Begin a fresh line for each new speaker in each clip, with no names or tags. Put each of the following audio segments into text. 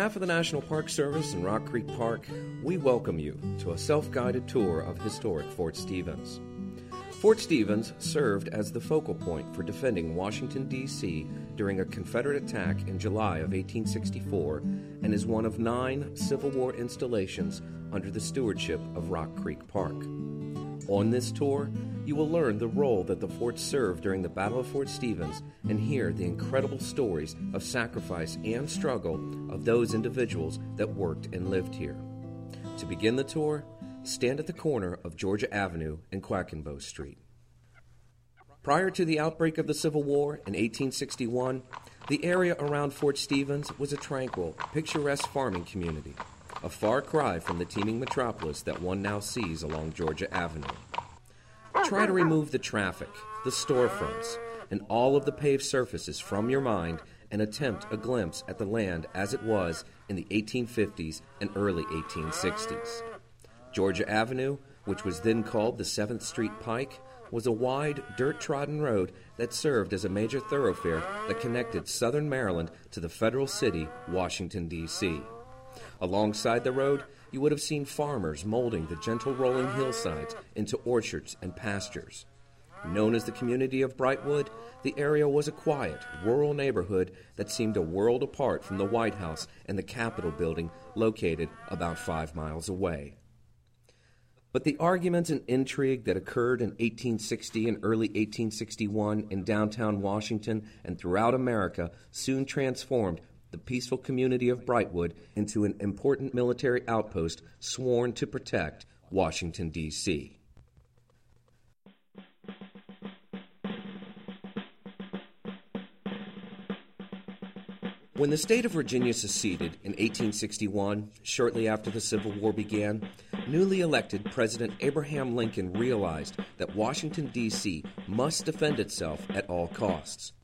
Behalf of the National Park Service and Rock Creek Park, we welcome you to a self guided tour of historic Fort Stevens. Fort Stevens served as the focal point for defending Washington, D.C. during a Confederate attack in July of 1864 and is one of nine Civil War installations under the stewardship of Rock Creek Park. On this tour, you will learn the role that the fort served during the Battle of Fort Stevens and hear the incredible stories of sacrifice and struggle of those individuals that worked and lived here. To begin the tour, stand at the corner of Georgia Avenue and Quackenbos Street. Prior to the outbreak of the Civil War in 1861, the area around Fort Stevens was a tranquil, picturesque farming community, a far cry from the teeming metropolis that one now sees along Georgia Avenue. Try to remove the traffic, the storefronts, and all of the paved surfaces from your mind and attempt a glimpse at the land as it was in the 1850s and early 1860s. Georgia Avenue, which was then called the 7th Street Pike, was a wide, dirt trodden road that served as a major thoroughfare that connected southern Maryland to the federal city, Washington, D.C. Alongside the road, you would have seen farmers molding the gentle rolling hillsides into orchards and pastures. Known as the community of Brightwood, the area was a quiet, rural neighborhood that seemed a world apart from the White House and the Capitol building located about five miles away. But the arguments and intrigue that occurred in 1860 and early 1861 in downtown Washington and throughout America soon transformed the peaceful community of Brightwood into an important military outpost sworn to protect Washington, D.C. When the state of Virginia seceded in 1861, shortly after the Civil War began, newly elected President Abraham Lincoln realized that Washington, D.C. must defend itself at all costs.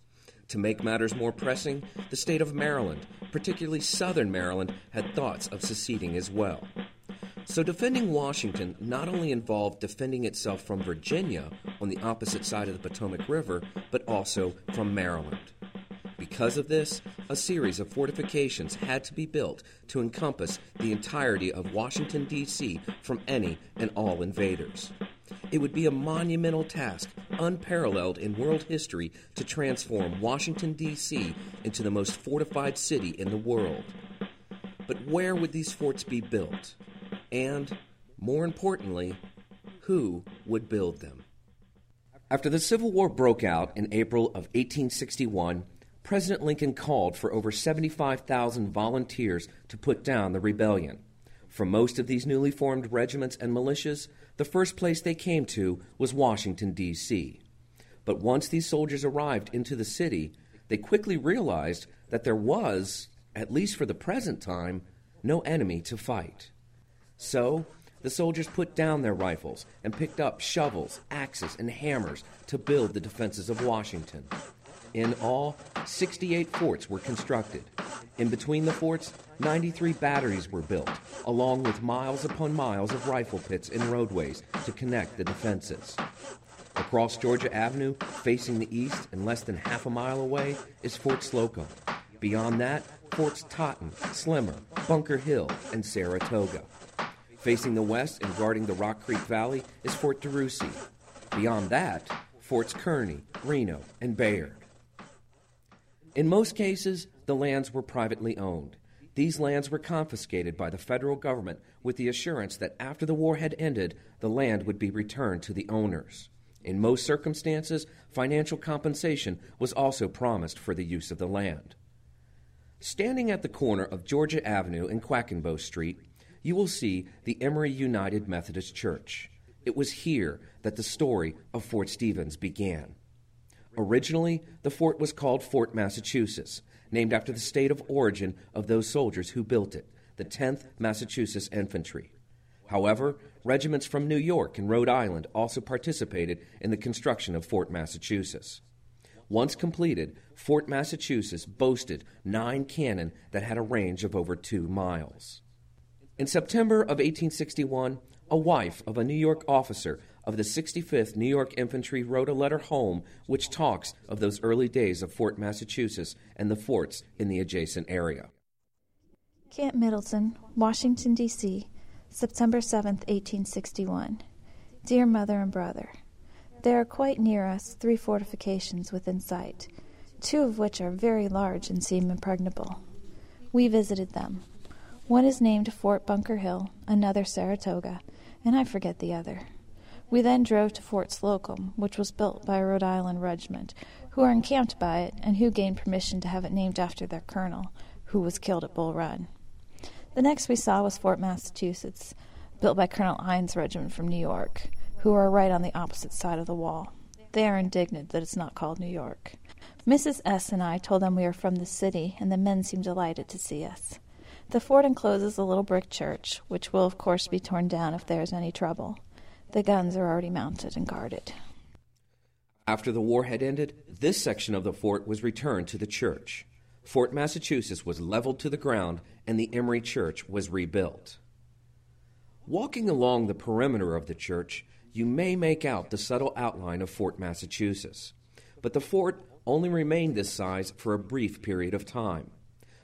To make matters more pressing, the state of Maryland, particularly southern Maryland, had thoughts of seceding as well. So defending Washington not only involved defending itself from Virginia on the opposite side of the Potomac River, but also from Maryland. Because of this, a series of fortifications had to be built to encompass the entirety of Washington, D.C. from any and all invaders. It would be a monumental task, unparalleled in world history, to transform Washington, D.C. into the most fortified city in the world. But where would these forts be built? And, more importantly, who would build them? After the Civil War broke out in April of 1861, President Lincoln called for over 75,000 volunteers to put down the rebellion. For most of these newly formed regiments and militias, the first place they came to was Washington, D.C. But once these soldiers arrived into the city, they quickly realized that there was, at least for the present time, no enemy to fight. So, the soldiers put down their rifles and picked up shovels, axes, and hammers to build the defenses of Washington. In all, 68 forts were constructed. In between the forts, 93 batteries were built, along with miles upon miles of rifle pits and roadways to connect the defenses. Across Georgia Avenue, facing the east and less than half a mile away, is Fort Slocum. Beyond that, Forts Totten, Slemmer, Bunker Hill, and Saratoga. Facing the west and guarding the Rock Creek Valley is Fort DeRussy. Beyond that, Forts Kearny, Reno, and Bayard. In most cases, the lands were privately owned. These lands were confiscated by the federal government with the assurance that after the war had ended, the land would be returned to the owners. In most circumstances, financial compensation was also promised for the use of the land. Standing at the corner of Georgia Avenue and Quackenbos Street, you will see the Emory United Methodist Church. It was here that the story of Fort Stevens began. Originally, the fort was called Fort Massachusetts, named after the state of origin of those soldiers who built it, the 10th Massachusetts Infantry. However, regiments from New York and Rhode Island also participated in the construction of Fort Massachusetts. Once completed, Fort Massachusetts boasted nine cannon that had a range of over two miles. In September of 1861, a wife of a New York officer of the 65th New York Infantry wrote a letter home which talks of those early days of Fort Massachusetts and the forts in the adjacent area.
Camp Middleton, Washington, D.C., September 7, 1861. Dear Mother and Brother, There are quite near us three fortifications within sight, two of which are very large and seem impregnable. We visited them. One is named Fort Bunker Hill, another Saratoga, and I forget the other. We then drove to Fort Slocum, which was built by a Rhode Island regiment, who are encamped by it, and who gained permission to have it named after their colonel, who was killed at Bull Run. The next we saw was Fort Massachusetts, built by Colonel Innes' regiment from New York, who are right on the opposite side of the wall. They are indignant that it's not called New York. Mrs. S. and I told them we were from the city, and the men seemed delighted to see us. The fort encloses a little brick church, which will of course be torn down if there is any trouble. The guns are already mounted and guarded.
After the war had ended, this section of the fort was returned to the church. Fort Massachusetts was leveled to the ground and the Emory Church was rebuilt. Walking along the perimeter of the church, you may make out the subtle outline of Fort Massachusetts. But the fort only remained this size for a brief period of time.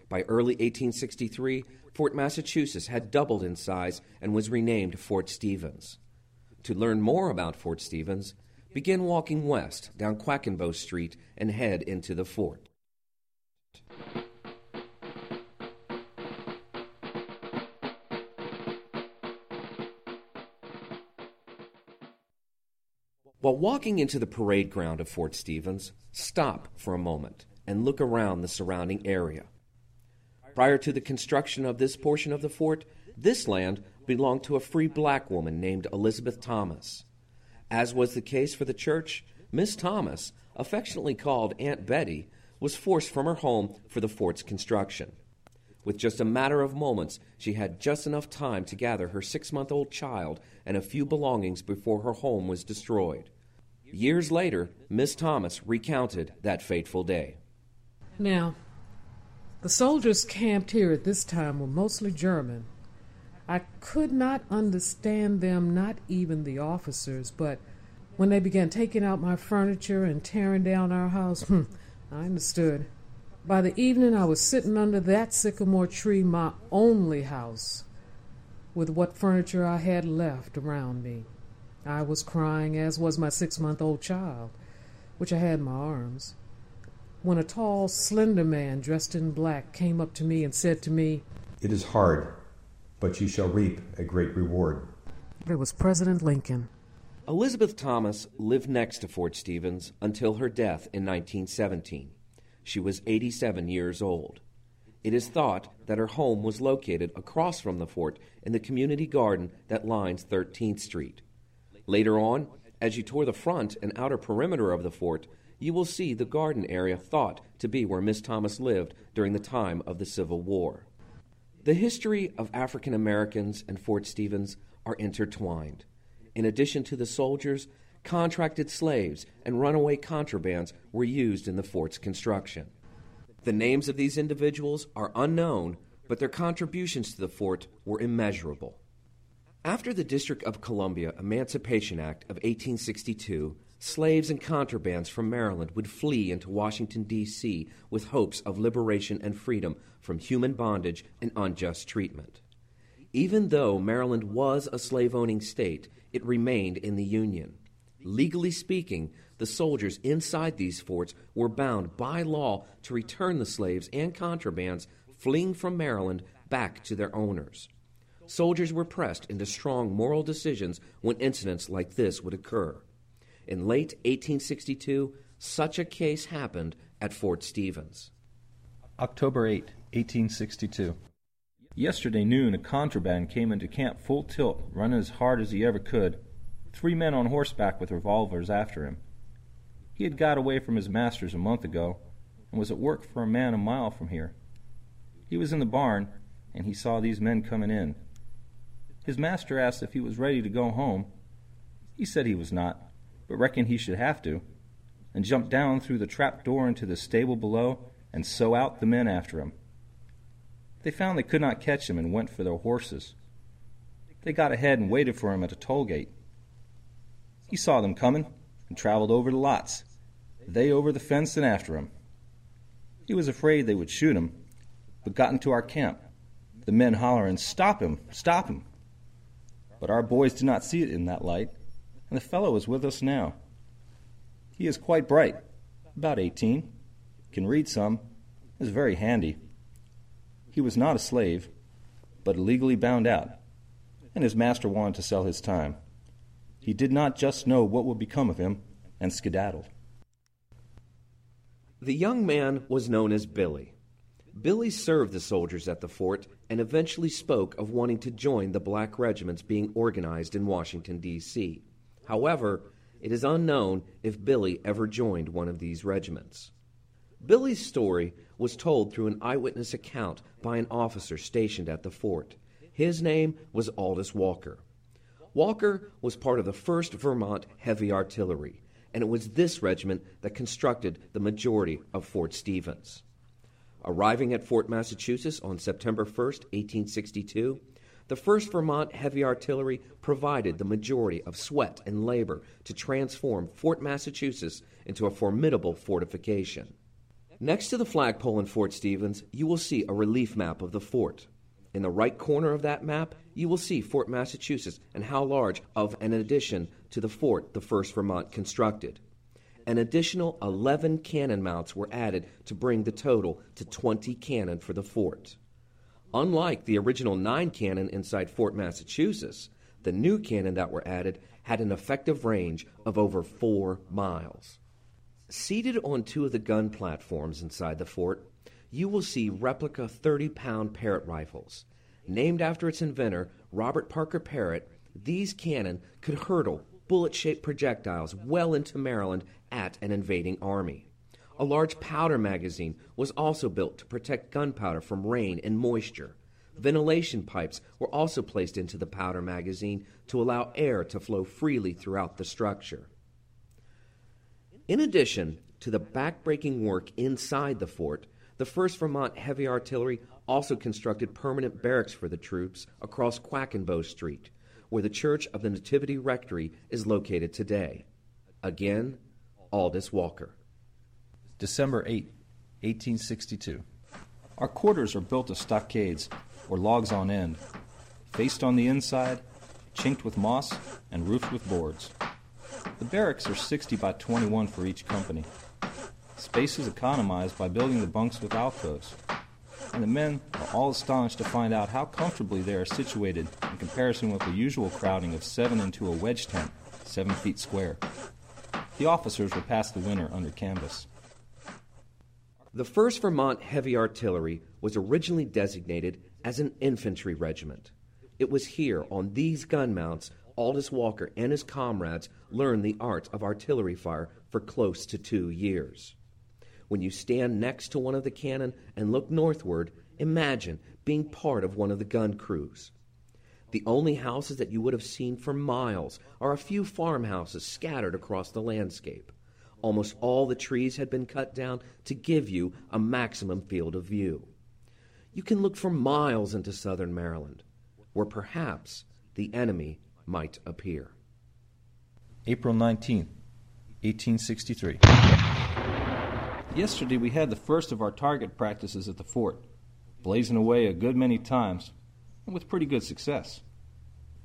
By early 1863, Fort Massachusetts had doubled in size and was renamed Fort Stevens. To learn more about Fort Stevens, begin walking west down Quackenbos Street and head into the fort. While walking into the parade ground of Fort Stevens, stop for a moment and look around the surrounding area. Prior to the construction of this portion of the fort, this land belonged to a free black woman named Elizabeth Thomas. As was the case for the church, Miss Thomas, affectionately called Aunt Betty, was forced from her home for the fort's construction. With just a matter of moments, she had just enough time to gather her six month old child and a few belongings before her home was destroyed. Years later, Miss Thomas recounted that fateful day.
Now, the soldiers camped here at this time were mostly German. I could not understand them, not even the officers, but when they began taking out my furniture and tearing down our house, hmm, I understood. By the evening, I was sitting under that sycamore tree, my only house, with what furniture I had left around me. I was crying, as was my six month old child, which I had in my arms, when a tall, slender man dressed in black came up to me and said to me,
It is hard, but you shall reap a great reward.
It was President Lincoln.
Elizabeth Thomas lived next to Fort Stevens until her death in 1917. She was 87 years old. It is thought that her home was located across from the fort in the community garden that lines 13th Street. Later on, as you tour the front and outer perimeter of the fort, you will see the garden area thought to be where Miss Thomas lived during the time of the Civil War. The history of African Americans and Fort Stevens are intertwined. In addition to the soldiers, contracted slaves and runaway contrabands were used in the fort's construction. The names of these individuals are unknown, but their contributions to the fort were immeasurable. After the District of Columbia Emancipation Act of 1862, slaves and contrabands from Maryland would flee into Washington, D.C., with hopes of liberation and freedom from human bondage and unjust treatment. Even though Maryland was a slave owning state, it remained in the Union. Legally speaking, the soldiers inside these forts were bound by law to return the slaves and contrabands fleeing from Maryland back to their owners. Soldiers were pressed into strong moral decisions when incidents like this would occur. In late 1862, such a case happened at Fort Stevens.
October 8, 1862. Yesterday noon, a contraband came into camp full tilt, running as hard as he ever could. Three men on horseback with revolvers after him. He had got away from his masters a month ago and was at work for a man a mile from here. He was in the barn, and he saw these men coming in. His master asked if he was ready to go home. He said he was not, but reckoned he should have to, and jumped down through the trap door into the stable below and so out the men after him. They found they could not catch him and went for their horses. They got ahead and waited for him at a toll gate. He saw them coming and traveled over the lots, they over the fence and after him. He was afraid they would shoot him, but got into our camp. the men hollering, Stop him! Stop him! But our boys did not see it in that light, and the fellow is with us now. He is quite bright, about eighteen, can read some, is very handy. He was not a slave, but legally bound out, and his master wanted to sell his time. He did not just know what would become of him, and skedaddled.
The young man was known as Billy. Billy served the soldiers at the fort and eventually spoke of wanting to join the black regiments being organized in Washington, D.C. However, it is unknown if Billy ever joined one of these regiments. Billy's story was told through an eyewitness account by an officer stationed at the fort. His name was Aldace Walker. Walker was part of the 1st Vermont Heavy Artillery, and it was this regiment that constructed the majority of Fort Stevens. Arriving at Fort Massachusetts on September 1, 1862, the 1st Vermont Heavy Artillery provided the majority of sweat and labor to transform Fort Massachusetts into a formidable fortification. Next to the flagpole in Fort Stevens, you will see a relief map of the fort. In the right corner of that map, you will see Fort Massachusetts and how large of an addition to the fort the 1st Vermont constructed. An additional 11 cannon mounts were added to bring the total to 20 cannon for the fort. Unlike the original nine cannon inside Fort Massachusetts, the new cannon that were added had an effective range of over four miles. Seated on two of the gun platforms inside the fort, you will see replica 30 pound Parrott rifles. Named after its inventor, Robert Parker Parrott, these cannon could hurtle bullet shaped projectiles well into Maryland at an invading army. A large powder magazine was also built to protect gunpowder from rain and moisture. Ventilation pipes were also placed into the powder magazine to allow air to flow freely throughout the structure. In addition to the backbreaking work inside the fort, the 1st Vermont Heavy Artillery also constructed permanent barracks for the troops across Quackenbos Street, where the Church of the Nativity Rectory is located today. Again, Aldace Walker.
December 8, 1862. Our quarters are built of stockades, or logs on end, faced on the inside, chinked with moss, and roofed with boards. The barracks are 60 by 21 for each company. Space is economized by building the bunks with alcoves, and the men are all astonished to find out how comfortably they are situated in comparison with the usual crowding of seven into a wedge tent, seven feet square. The officers will pass the winter under canvas.
The 1st Vermont Heavy Artillery was originally designated as an infantry regiment. It was here, on these gun mounts, Aldace Walker and his comrades learned the art of artillery fire for close to two years. When you stand next to one of the cannon and look northward, imagine being part of one of the gun crews. The only houses that you would have seen for miles are a few farmhouses scattered across the landscape. Almost all the trees had been cut down to give you a maximum field of view. You can look for miles into southern Maryland, where perhaps the enemy might appear.
April 19, 1863. Yesterday we had the first of our target practices at the fort, blazing away a good many times, and with pretty good success.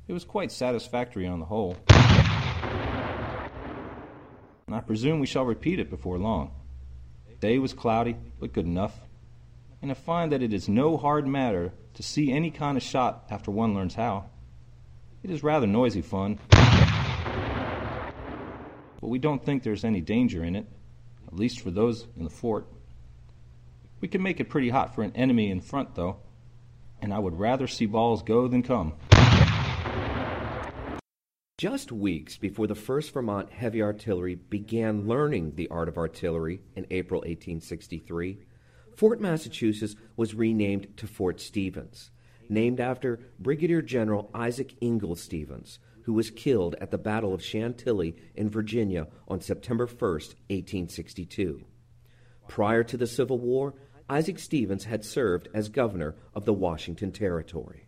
It was quite satisfactory on the whole and I presume we shall repeat it before long. Day was cloudy, but good enough, and I find that it is no hard matter to see any kind of shot after one learns how. It is rather noisy fun, but we don't think there's any danger in it, at least for those in the fort. We can make it pretty hot for an enemy in front, though, and I would rather see balls go than come.
Just weeks before the 1st Vermont Heavy Artillery began learning the art of artillery in April 1863, Fort Massachusetts was renamed to Fort Stevens, named after Brigadier General Isaac Ingalls Stevens, who was killed at the Battle of Chantilly in Virginia on September 1, 1862. Prior to the Civil War, Isaac Stevens had served as governor of the Washington Territory.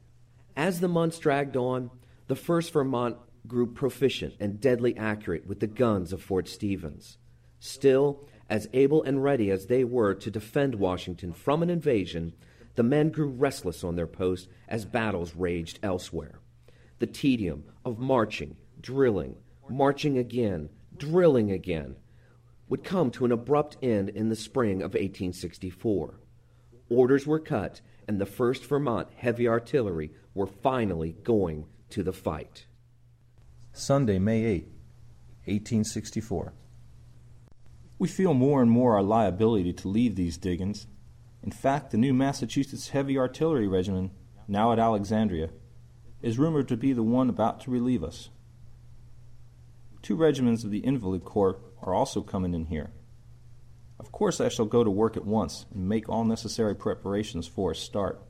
As the months dragged on, the 1st Vermont grew proficient and deadly accurate with the guns of Fort Stevens. Still, as able and ready as they were to defend Washington from an invasion, the men grew restless on their post as battles raged elsewhere. The tedium of marching, drilling, marching again, drilling again, would come to an abrupt end in the spring of 1864. Orders were cut, and the 1st Vermont Heavy Artillery were finally going to the fight.
Sunday, May 8, 1864. We feel more and more our liability to leave these diggings. In fact, the new Massachusetts Heavy Artillery Regiment, now at Alexandria, is rumored to be the one about to relieve us. Two regiments of the Invalid Corps are also coming in here. Of course, I shall go to work at once and make all necessary preparations for a start.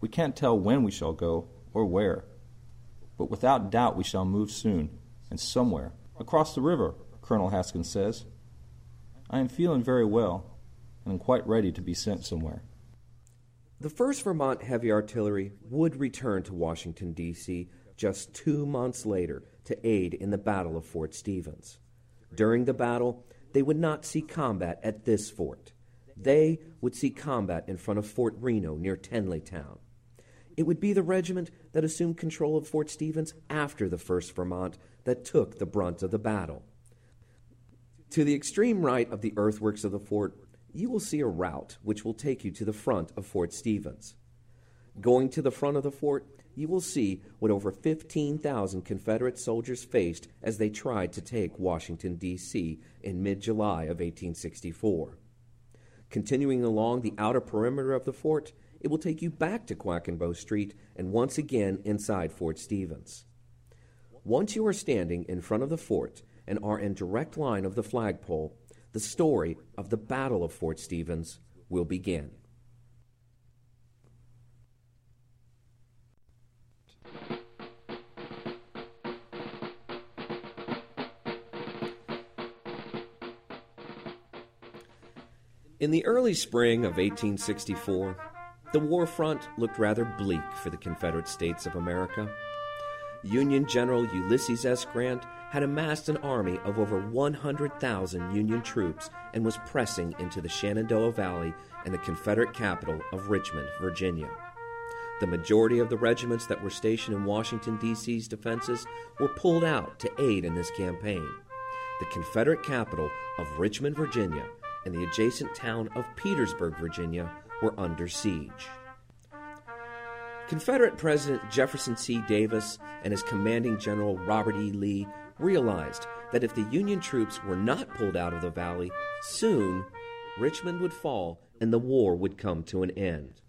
We can't tell when we shall go or where, but without doubt we shall move soon, and somewhere, across the river, Colonel Haskins says. I am feeling very well, and am quite ready to be sent somewhere.
The 1st Vermont Heavy Artillery would return to Washington, D.C. just two months later to aid in the Battle of Fort Stevens. During the battle, they would not see combat at this fort. They would see combat in front of Fort Reno near Tenleytown. It would be the regiment that assumed control of Fort Stevens after the 1st Vermont that took the brunt of the battle. To the extreme right of the earthworks of the fort, you will see a route which will take you to the front of Fort Stevens. Going to the front of the fort, you will see what over 15,000 Confederate soldiers faced as they tried to take Washington, D.C. in mid July of 1864. Continuing along the outer perimeter of the fort, it will take you back to Quackenbos Street and once again inside Fort Stevens. Once you are standing in front of the fort and are in direct line of the flagpole, the story of the Battle of Fort Stevens will begin. In the early spring of 1864, the war front looked rather bleak for the Confederate States of America. Union General Ulysses S. Grant had amassed an army of over 100,000 Union troops and was pressing into the Shenandoah Valley and the Confederate capital of Richmond, Virginia. The majority of the regiments that were stationed in Washington, D.C.'s defenses were pulled out to aid in this campaign. The Confederate capital of Richmond, Virginia, and the adjacent town of Petersburg, Virginia, were under siege. Confederate President Jefferson C. Davis and his commanding general Robert E. Lee realized that if the Union troops were not pulled out of the valley, soon Richmond would fall and the war would come to an end.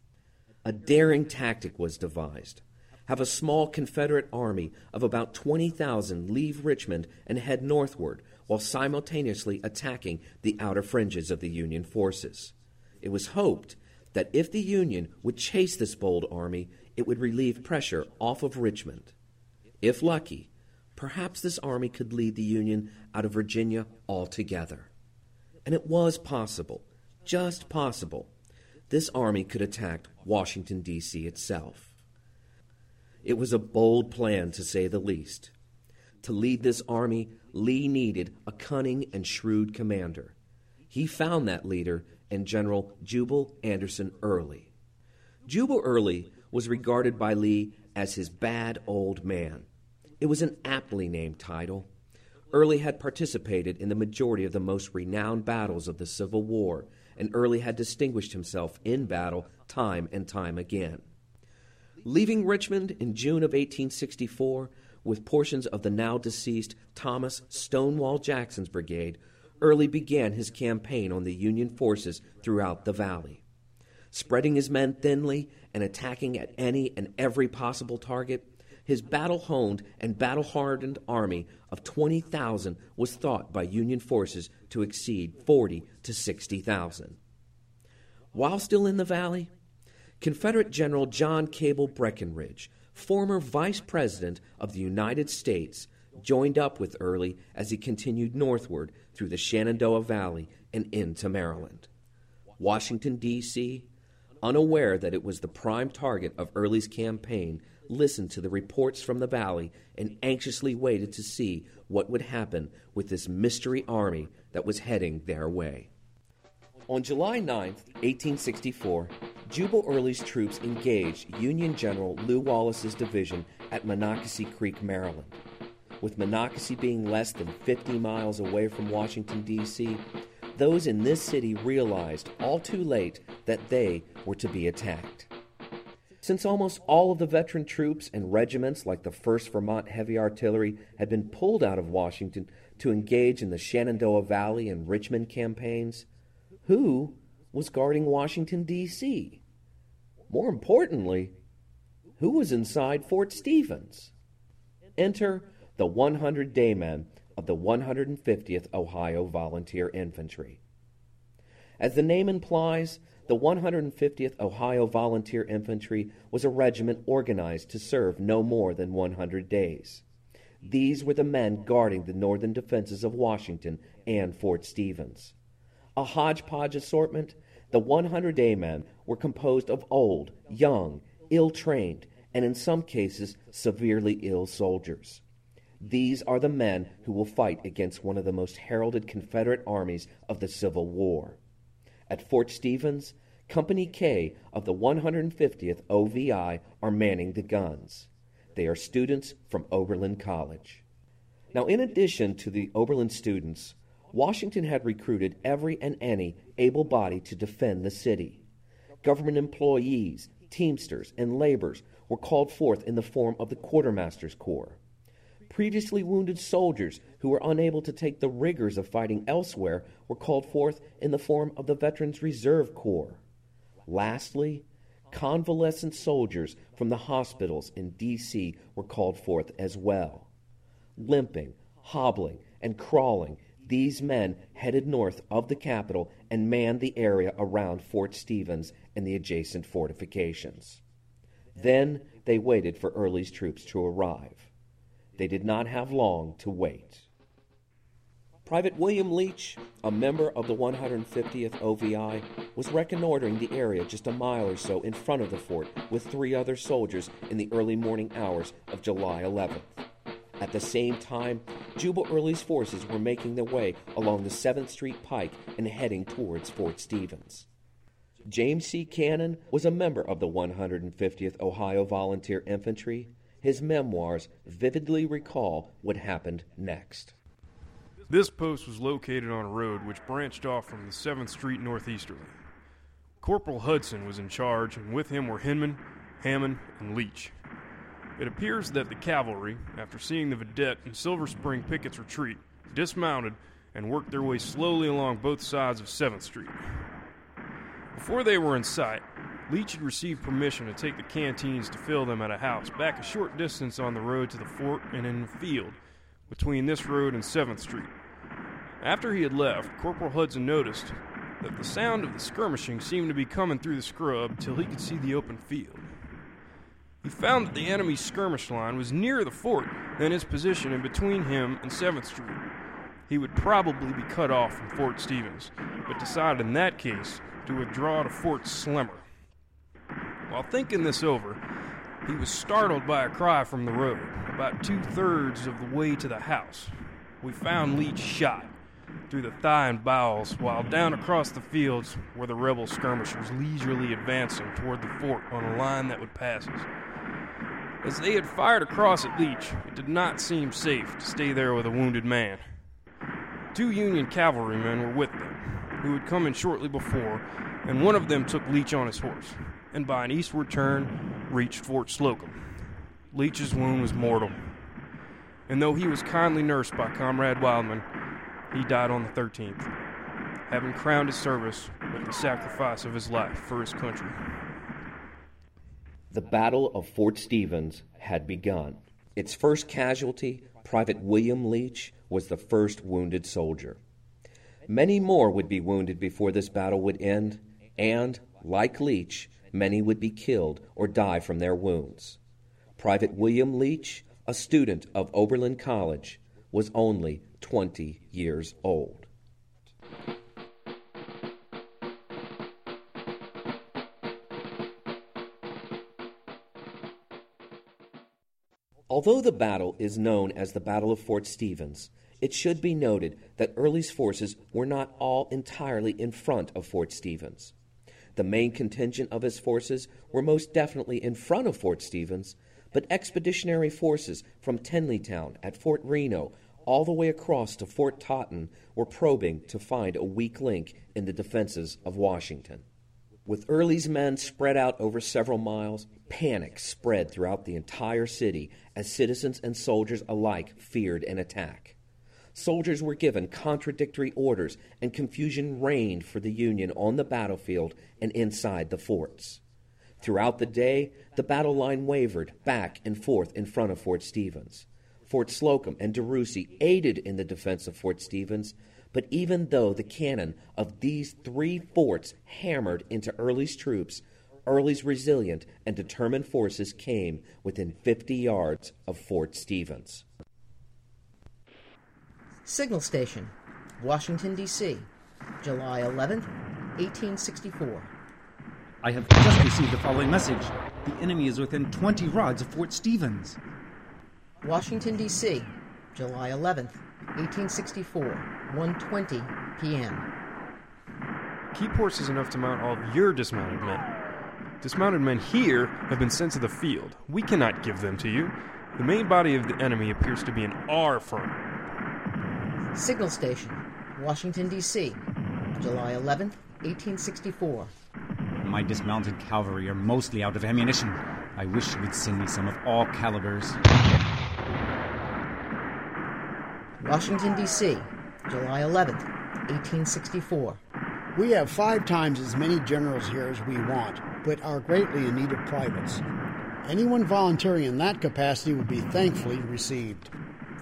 A daring tactic was devised. Have a small Confederate army of about 20,000 leave Richmond and head northward while simultaneously attacking the outer fringes of the Union forces. It was hoped that if the Union would chase this bold army, it would relieve pressure off of Richmond. If lucky, perhaps this army could lead the Union out of Virginia altogether. And it was possible, just possible, this army could attack Washington, D.C. itself. It was a bold plan, to say the least. To lead this army, Lee needed a cunning and shrewd commander. He found that leader in General Jubal Anderson Early. Jubal Early was regarded by Lee as his bad old man. It was an aptly named title. Early had participated in the majority of the most renowned battles of the Civil War, and Early had distinguished himself in battle time and time again. Leaving Richmond in June of 1864 with portions of the now deceased Thomas Stonewall Jackson's brigade, Early began his campaign on the Union forces throughout the valley. Spreading his men thinly and attacking at any and every possible target, his battle honed and battle hardened army of 20,000 was thought by Union forces to exceed 40 to 60,000. While still in the valley, Confederate General John Cabell Breckinridge, former Vice President of the United States, joined up with Early as he continued northward through the Shenandoah Valley and into Maryland. Washington, D.C., unaware that it was the prime target of Early's campaign, listened to the reports from the valley and anxiously waited to see what would happen with this mystery army that was heading their way. On July 9, 1864, Jubal Early's troops engaged Union General Lew Wallace's division at Monocacy Creek, Maryland. With Monocacy being less than 50 miles away from Washington, D.C., those in this city realized all too late that they were to be attacked. Since almost all of the veteran troops and regiments, like the 1st Vermont Heavy Artillery, had been pulled out of Washington to engage in the Shenandoah Valley and Richmond campaigns, who was guarding Washington, D.C.? More importantly, who was inside Fort Stevens? Enter the 100 day men of the 150th Ohio Volunteer Infantry. As the name implies, the 150th Ohio Volunteer Infantry was a regiment organized to serve no more than 100 days. These were the men guarding the northern defenses of Washington and Fort Stevens. A hodgepodge assortment, the 100 day men were composed of old, young, ill trained, and in some cases severely ill soldiers. These are the men who will fight against one of the most heralded Confederate armies of the Civil War. At Fort Stevens, Company K of the 150th OVI are manning the guns. They are students from Oberlin College. Now, in addition to the Oberlin students, Washington had recruited every and any able body to defend the city. Government employees, teamsters, and laborers were called forth in the form of the Quartermaster's Corps. Previously wounded soldiers who were unable to take the rigors of fighting elsewhere were called forth in the form of the Veterans Reserve Corps. Lastly, convalescent soldiers from the hospitals in D.C. were called forth as well. Limping, hobbling, and crawling, these men headed north of the capital and manned the area around Fort Stevens and the adjacent fortifications. Then they waited for Early's troops to arrive. They did not have long to wait. Private William Leach, a member of the 150th OVI, was reconnoitering the area just a mile or so in front of the fort with three other soldiers in the early morning hours of July 11th. At the same time, Jubal Early's forces were making their way along the 7th Street Pike and heading towards Fort Stevens. James C. Cannon was a member of the 150th Ohio Volunteer Infantry his memoirs vividly recall what happened next.
This post was located on a road which branched off from the 7th Street northeasterly. Corporal Hudson was in charge, and with him were Hinman, Hammond, and Leach. It appears that the cavalry, after seeing the vedette and Silver Spring pickets retreat, dismounted and worked their way slowly along both sides of 7th Street. Before they were in sight, Leach had received permission to take the canteens to fill them at a house back a short distance on the road to the fort and in the field between this road and 7th Street. After he had left, Corporal Hudson noticed that the sound of the skirmishing seemed to be coming through the scrub till he could see the open field. He found that the enemy's skirmish line was nearer the fort than his position in between him and 7th Street. He would probably be cut off from Fort Stevens, but decided in that case to withdraw to Fort Slemmer. While thinking this over, he was startled by a cry from the road, about two thirds of the way to the house. We found Leach shot through the thigh and bowels, while down across the fields were the rebel skirmishers leisurely advancing toward the fort on a line that would pass us. As they had fired across at Leach, it did not seem safe to stay there with a wounded man. Two Union cavalrymen were with them, who had come in shortly before, and one of them took Leach on his horse and by an eastward turn reached Fort Slocum. Leach's wound was mortal, and though he was kindly nursed by Comrade Wildman, he died on the 13th, having crowned his service with the sacrifice of his life for his country.
The Battle of Fort Stevens had begun. Its first casualty, Private William Leach, was the first wounded soldier. Many more would be wounded before this battle would end, and, like Leach, many would be killed or die from their wounds. Private William Leach, a student of Oberlin College, was only 20 years old. Although the battle is known as the Battle of Fort Stevens, it should be noted that Early's forces were not all entirely in front of Fort Stevens. The main contingent of his forces were most definitely in front of Fort Stevens, but expeditionary forces from Tenleytown at Fort Reno all the way across to Fort Totten were probing to find a weak link in the defenses of Washington. With Early's men spread out over several miles, panic spread throughout the entire city as citizens and soldiers alike feared an attack. Soldiers were given contradictory orders, and confusion reigned for the Union on the battlefield and inside the forts. Throughout the day, the battle line wavered back and forth in front of Fort Stevens. Fort Slocum and DeRussy aided in the defense of Fort Stevens, but even though the cannon of these three forts hammered into Early's troops, Early's resilient and determined forces came within 50 yards of Fort Stevens.
Signal Station, Washington, D.C., July 11th, 1864.
I have just received the following message. The enemy is within 20 rods of Fort Stevens.
Washington, D.C., July 11th, 1864, 1:20 p.m.
Keep horses enough to mount all of your dismounted men. Dismounted men here have been sent to the field. We cannot give them to you. The main body of the enemy appears to be in our front.
Signal Station, Washington, D.C., July 11th, 1864.
My dismounted cavalry are mostly out of ammunition. I wish you would send me some of all calibers.
Washington, D.C., July 11th, 1864.
We have five times as many generals here as we want, but are greatly in need of privates. Anyone volunteering in that capacity will be thankfully received.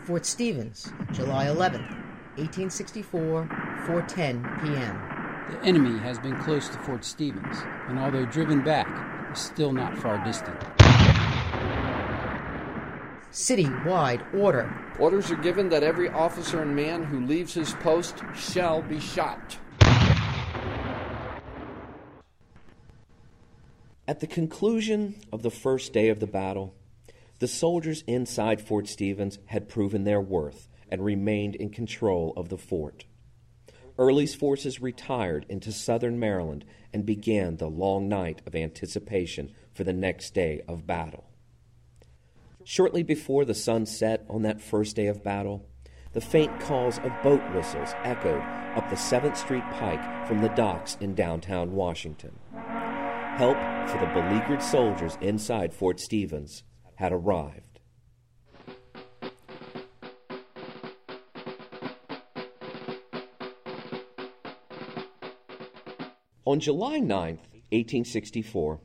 Fort Stevens, July 11th, 1864, 4:10 p.m.
The enemy has been close to Fort Stevens, and although driven back, is still not far distant.
City-wide order.
Orders are given that every officer and man who leaves his post shall be shot.
At the conclusion of the first day of the battle, the soldiers inside Fort Stevens had proven their worth and remained in control of the fort. Early's forces retired into southern Maryland and began the long night of anticipation for the next day of battle. Shortly before the sun set on that first day of battle, the faint calls of boat whistles echoed up the 7th Street Pike from the docks in downtown Washington. Help for the beleaguered soldiers inside Fort Stevens had arrived. On July 9, 1864,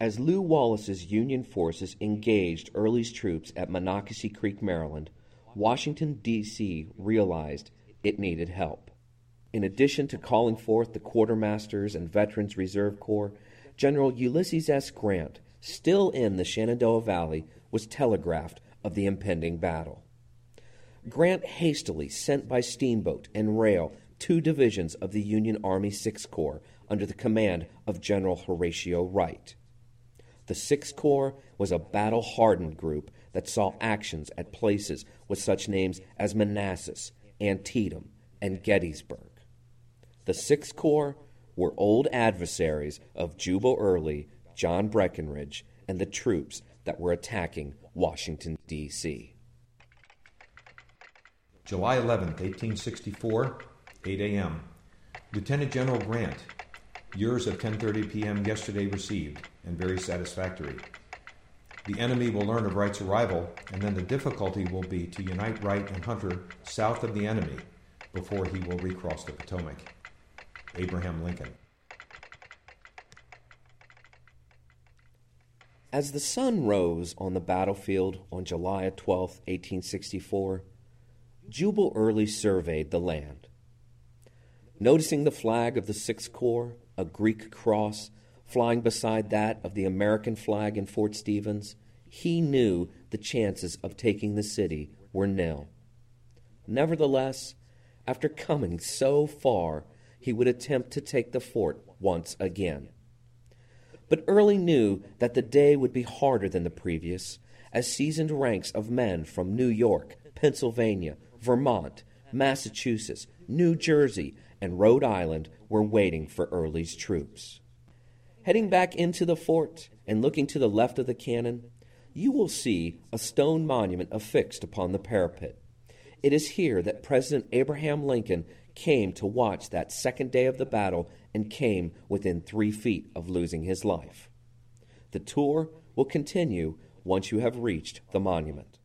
as Lew Wallace's Union forces engaged Early's troops at Monocacy Creek, Maryland, Washington, D.C. realized it needed help. In addition to calling forth the quartermasters and Veterans Reserve Corps, General Ulysses S. Grant, still in the Shenandoah Valley, was telegraphed of the impending battle. Grant hastily sent by steamboat and rail two divisions of the Union Army Sixth Corps under the command of General Horatio Wright. The Sixth Corps was a battle hardened group that saw actions at places with such names as Manassas, Antietam, and Gettysburg. The Sixth Corps were old adversaries of Jubal Early, John Breckinridge, and the troops that were attacking Washington, D.C.
July 11, 1864, 8 a.m. Lieutenant General Grant, yours of 10:30 p.m. yesterday received and very satisfactory. The enemy will learn of Wright's arrival, and then the difficulty will be to unite Wright and Hunter south of the enemy before he will recross the Potomac. Abraham Lincoln.
As the sun rose on the battlefield on July 12, 1864, Jubal Early surveyed the land. Noticing the flag of the Sixth Corps, a Greek cross, flying beside that of the American flag in Fort Stevens, he knew the chances of taking the city were nil. Nevertheless, after coming so far, he would attempt to take the fort once again. But Early knew that the day would be harder than the previous, as seasoned ranks of men from New York, Pennsylvania, Vermont, Massachusetts, New Jersey, and Rhode Island were waiting for Early's troops. Heading back into the fort and looking to the left of the cannon, you will see a stone monument affixed upon the parapet. It is here that President Abraham Lincoln came to watch that second day of the battle and came within three feet of losing his life. The tour will continue once you have reached the monument.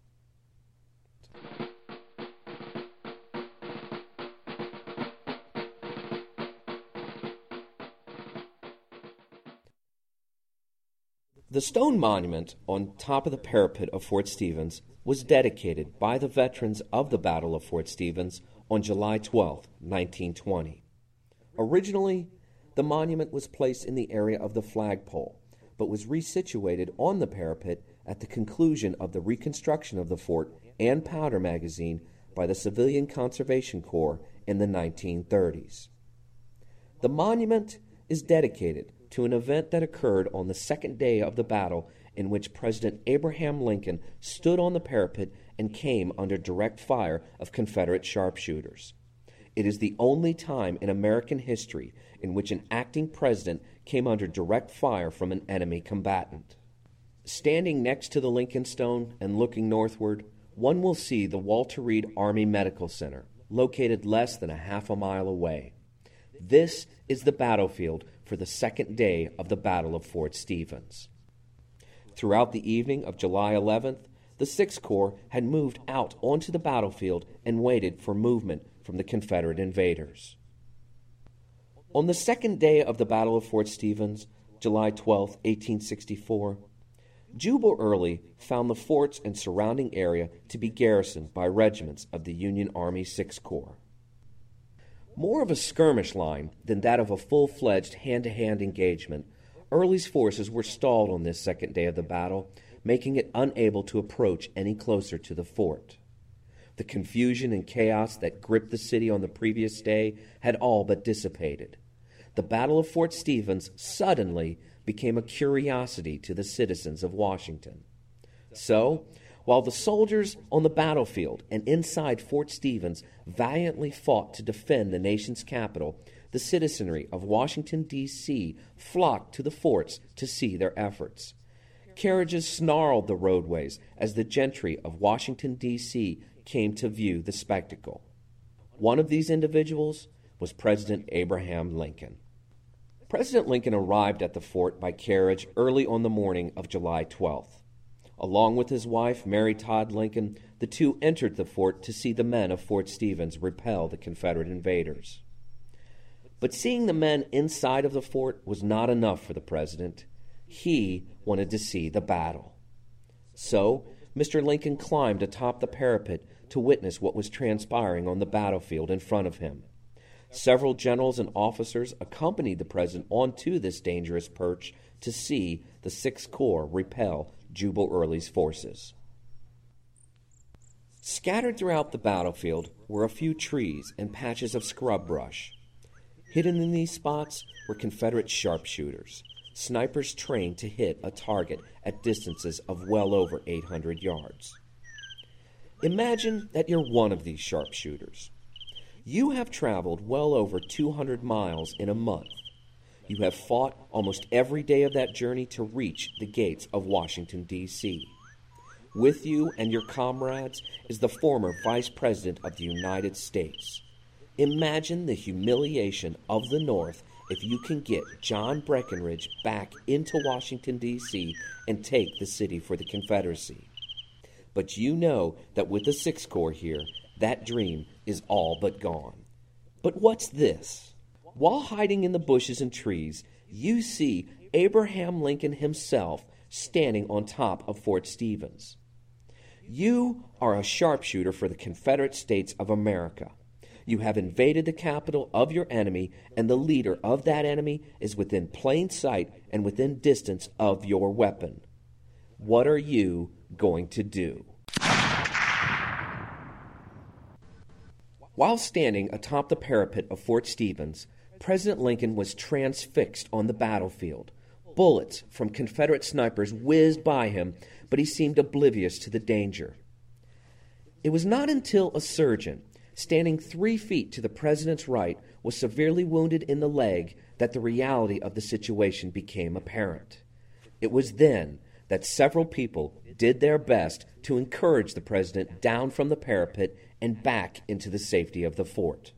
The stone monument on top of the parapet of Fort Stevens was dedicated by the veterans of the Battle of Fort Stevens on July 12, 1920. Originally, the monument was placed in the area of the flagpole, but was resituated on the parapet at the conclusion of the reconstruction of the fort and powder magazine by the Civilian Conservation Corps in the 1930s. The monument is dedicated to an event that occurred on the second day of the battle in which President Abraham Lincoln stood on the parapet and came under direct fire of Confederate sharpshooters. It is the only time in American history in which an acting president came under direct fire from an enemy combatant. Standing next to the Lincoln Stone and looking northward, one will see the Walter Reed Army Medical Center, located less than a half a mile away. This is the battlefield for the second day of the Battle of Fort Stevens. Throughout the evening of July 11th, the Sixth Corps had moved out onto the battlefield and waited for movement from the Confederate invaders. On the second day of the Battle of Fort Stevens, July 12, 1864, Jubal Early found the forts and surrounding area to be garrisoned by regiments of the Union Army Sixth Corps. More of a skirmish line than that of a full fledged hand to hand engagement, Early's forces were stalled on this second day of the battle, making it unable to approach any closer to the fort. The confusion and chaos that gripped the city on the previous day had all but dissipated. The Battle of Fort Stevens suddenly became a curiosity to the citizens of Washington. So, while the soldiers on the battlefield and inside Fort Stevens valiantly fought to defend the nation's capital, the citizenry of Washington, D.C. flocked to the forts to see their efforts. Carriages snarled the roadways as the gentry of Washington, D.C. came to view the spectacle. One of these individuals was President Abraham Lincoln. President Lincoln arrived at the fort by carriage early on the morning of July 12th. Along with his wife, Mary Todd Lincoln, the two entered the fort to see the men of Fort Stevens repel the Confederate invaders. But seeing the men inside of the fort was not enough for the president. He wanted to see the battle. So, Mr. Lincoln climbed atop the parapet to witness what was transpiring on the battlefield in front of him. Several generals and officers accompanied the president onto this dangerous perch to see the Sixth Corps repel Jubal Early's forces. Scattered throughout the battlefield were a few trees and patches of scrub brush. Hidden in these spots were Confederate sharpshooters, snipers trained to hit a target at distances of well over 800 yards. Imagine that you're one of these sharpshooters. You have traveled well over 200 miles in a month. You have fought almost every day of that journey to reach the gates of Washington, D.C. With you and your comrades is the former Vice President of the United States. Imagine the humiliation of the North if you can get John Breckinridge back into Washington, D.C. and take the city for the Confederacy. But you know that with the Sixth Corps here, that dream is all but gone. But what's this? While hiding in the bushes and trees, you see Abraham Lincoln himself standing on top of Fort Stevens. You are a sharpshooter for the Confederate States of America. You have invaded the capital of your enemy, and the leader of that enemy is within plain sight and within distance of your weapon. What are you going to do? While standing atop the parapet of Fort Stevens, President Lincoln was transfixed on the battlefield. Bullets from Confederate snipers whizzed by him, but he seemed oblivious to the danger. It was not until a surgeon, standing three feet to the president's right, was severely wounded in the leg that the reality of the situation became apparent. It was then that several people did their best to encourage the president down from the parapet and back into the safety of the fort.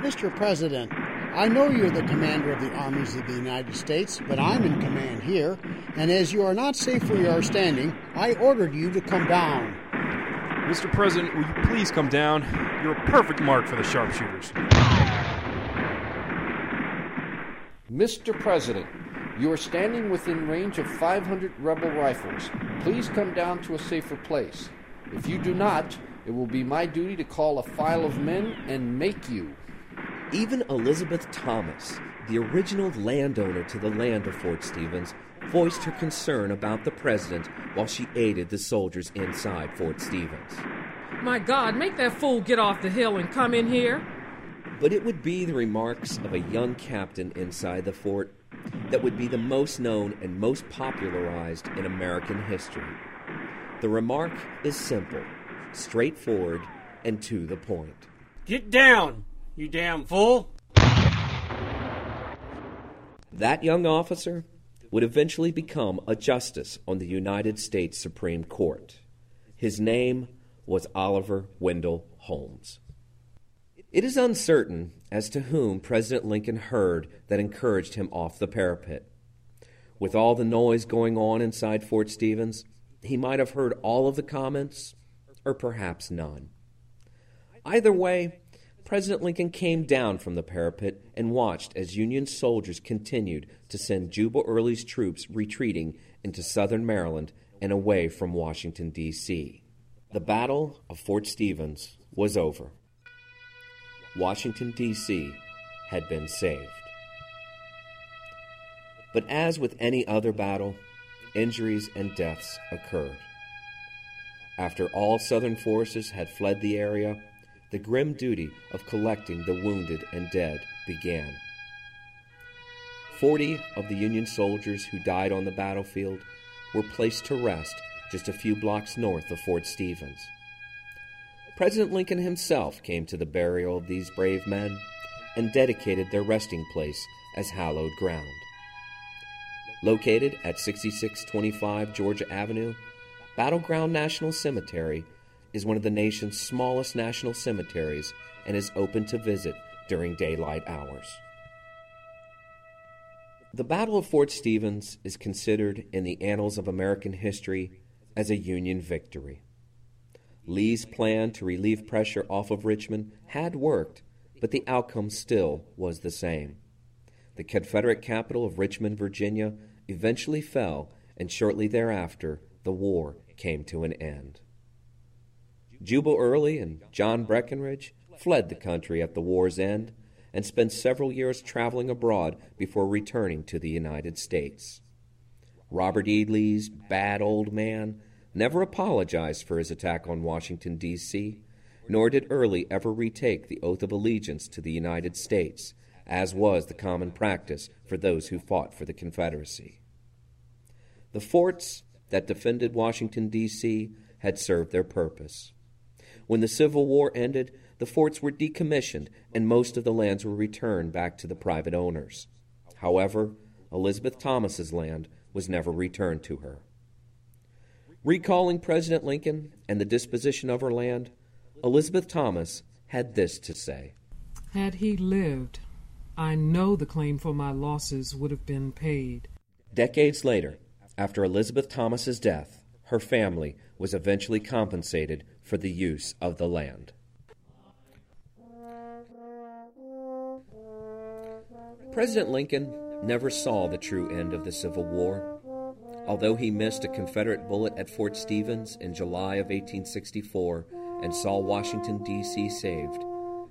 Mr. President, I know you're the commander of the armies of the United States, but I'm in command here, and as you are not safe where you are standing, I ordered you to come down.
Mr. President, will you please come down? You're a perfect mark for the sharpshooters.
Mr. President, you are standing within range of 500 rebel rifles. Please come down to a safer place. If you do not, it will be my duty to call a file of men and make you.
Even Elizabeth Thomas, the original landowner to the land of Fort Stevens, voiced her concern about the president while she aided the soldiers inside Fort Stevens.
My God, make that fool get off the hill and come in here.
But it would be the remarks of a young captain inside the fort that would be the most known and most popularized in American history. The remark is simple, straightforward, and to the point.
Get down, you damn fool!
That young officer would eventually become a justice on the United States Supreme Court. His name was Oliver Wendell Holmes. It is uncertain as to whom President Lincoln heard that encouraged him off the parapet. With all the noise going on inside Fort Stevens, he might have heard all of the comments, or perhaps none. Either way, President Lincoln came down from the parapet and watched as Union soldiers continued to send Jubal Early's troops retreating into southern Maryland and away from Washington, D.C. The Battle of Fort Stevens was over. Washington, D.C. had been saved. But as with any other battle, injuries and deaths occurred. After all Southern forces had fled the area, the grim duty of collecting the wounded and dead began. Forty of the Union soldiers who died on the battlefield were placed to rest just a few blocks north of Fort Stevens. President Lincoln himself came to the burial of these brave men and dedicated their resting place as hallowed ground. Located at 6625 Georgia Avenue, Battleground National Cemetery is one of the nation's smallest national cemeteries and is open to visit during daylight hours. The Battle of Fort Stevens is considered in the annals of American history as a Union victory. Lee's plan to relieve pressure off of Richmond had worked, but the outcome still was the same. The Confederate capital of Richmond, Virginia, eventually fell, and shortly thereafter, the war came to an end. Jubal Early and John Breckinridge fled the country at the war's end and spent several years traveling abroad before returning to the United States. Robert E. Lee's bad old man never apologized for his attack on Washington, D.C., nor did Early ever retake the oath of allegiance to the United States, as was the common practice for those who fought for the Confederacy. The forts that defended Washington, D.C., had served their purpose. When the Civil War ended, the forts were decommissioned and most of the lands were returned back to the private owners. However, Elizabeth Thomas's land was never returned to her. Recalling President Lincoln and the disposition of her land, Elizabeth Thomas had this to say
Had he lived, I know the claim for my losses would have been paid.
Decades later, after Elizabeth Thomas's death, her family was eventually compensated for the use of the land. President Lincoln never saw the true end of the Civil War. Although he missed a Confederate bullet at Fort Stevens in July of 1864 and saw Washington, D.C. saved,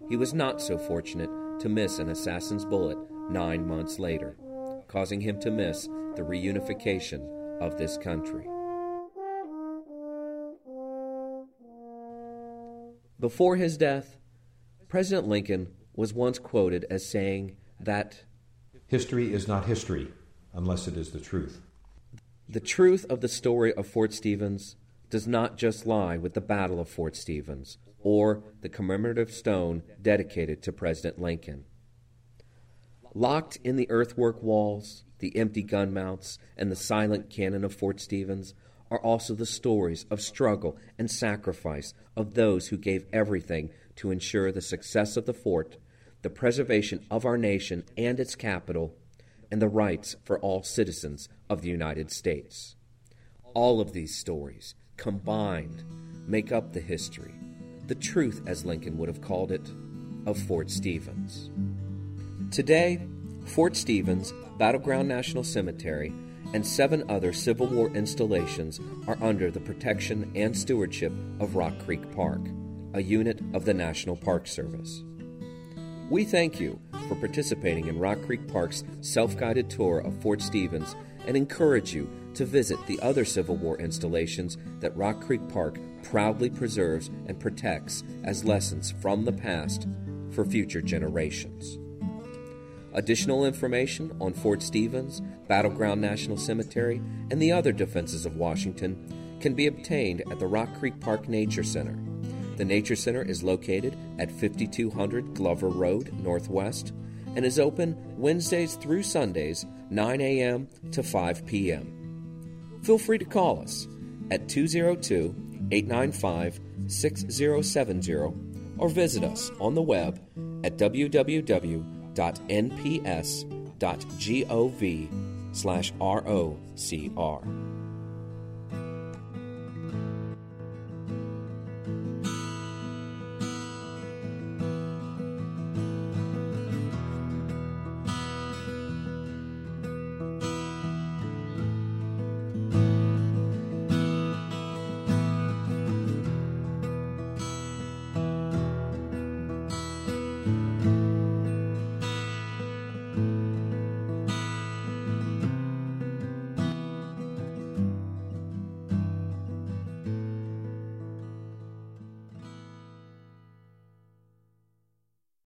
he was not so fortunate to miss an assassin's bullet nine months later, causing him to miss the reunification of this country. Before his death, President Lincoln was once quoted as saying that
History is not history unless it is the truth.
The truth of the story of Fort Stevens does not just lie with the Battle of Fort Stevens or the commemorative stone dedicated to President Lincoln. Locked in the earthwork walls, the empty gun mounts, and the silent cannon of Fort Stevens are also the stories of struggle and sacrifice of those who gave everything to ensure the success of the fort, the preservation of our nation and its capital, and the rights for all citizens of the United States. All of these stories, combined, make up the history, the truth, as Lincoln would have called it, of Fort Stevens. Today, Fort Stevens, Battleground National Cemetery, and seven other Civil War installations are under the protection and stewardship of Rock Creek Park, a unit of the National Park Service. We thank you for participating in Rock Creek Park's self guided tour of Fort Stevens and encourage you to visit the other Civil War installations that Rock Creek Park proudly preserves and protects as lessons from the past for future generations. Additional information on Fort Stevens, Battleground National Cemetery, and the other defenses of Washington can be obtained at the Rock Creek Park Nature Center. The Nature Center is located at 5200 Glover Road, Northwest, and is open Wednesdays through Sundays, 9 a.m. to 5 p.m. Feel free to call us at 202 895 6070 or visit us on the web at www www.nps.gov slash ROCR.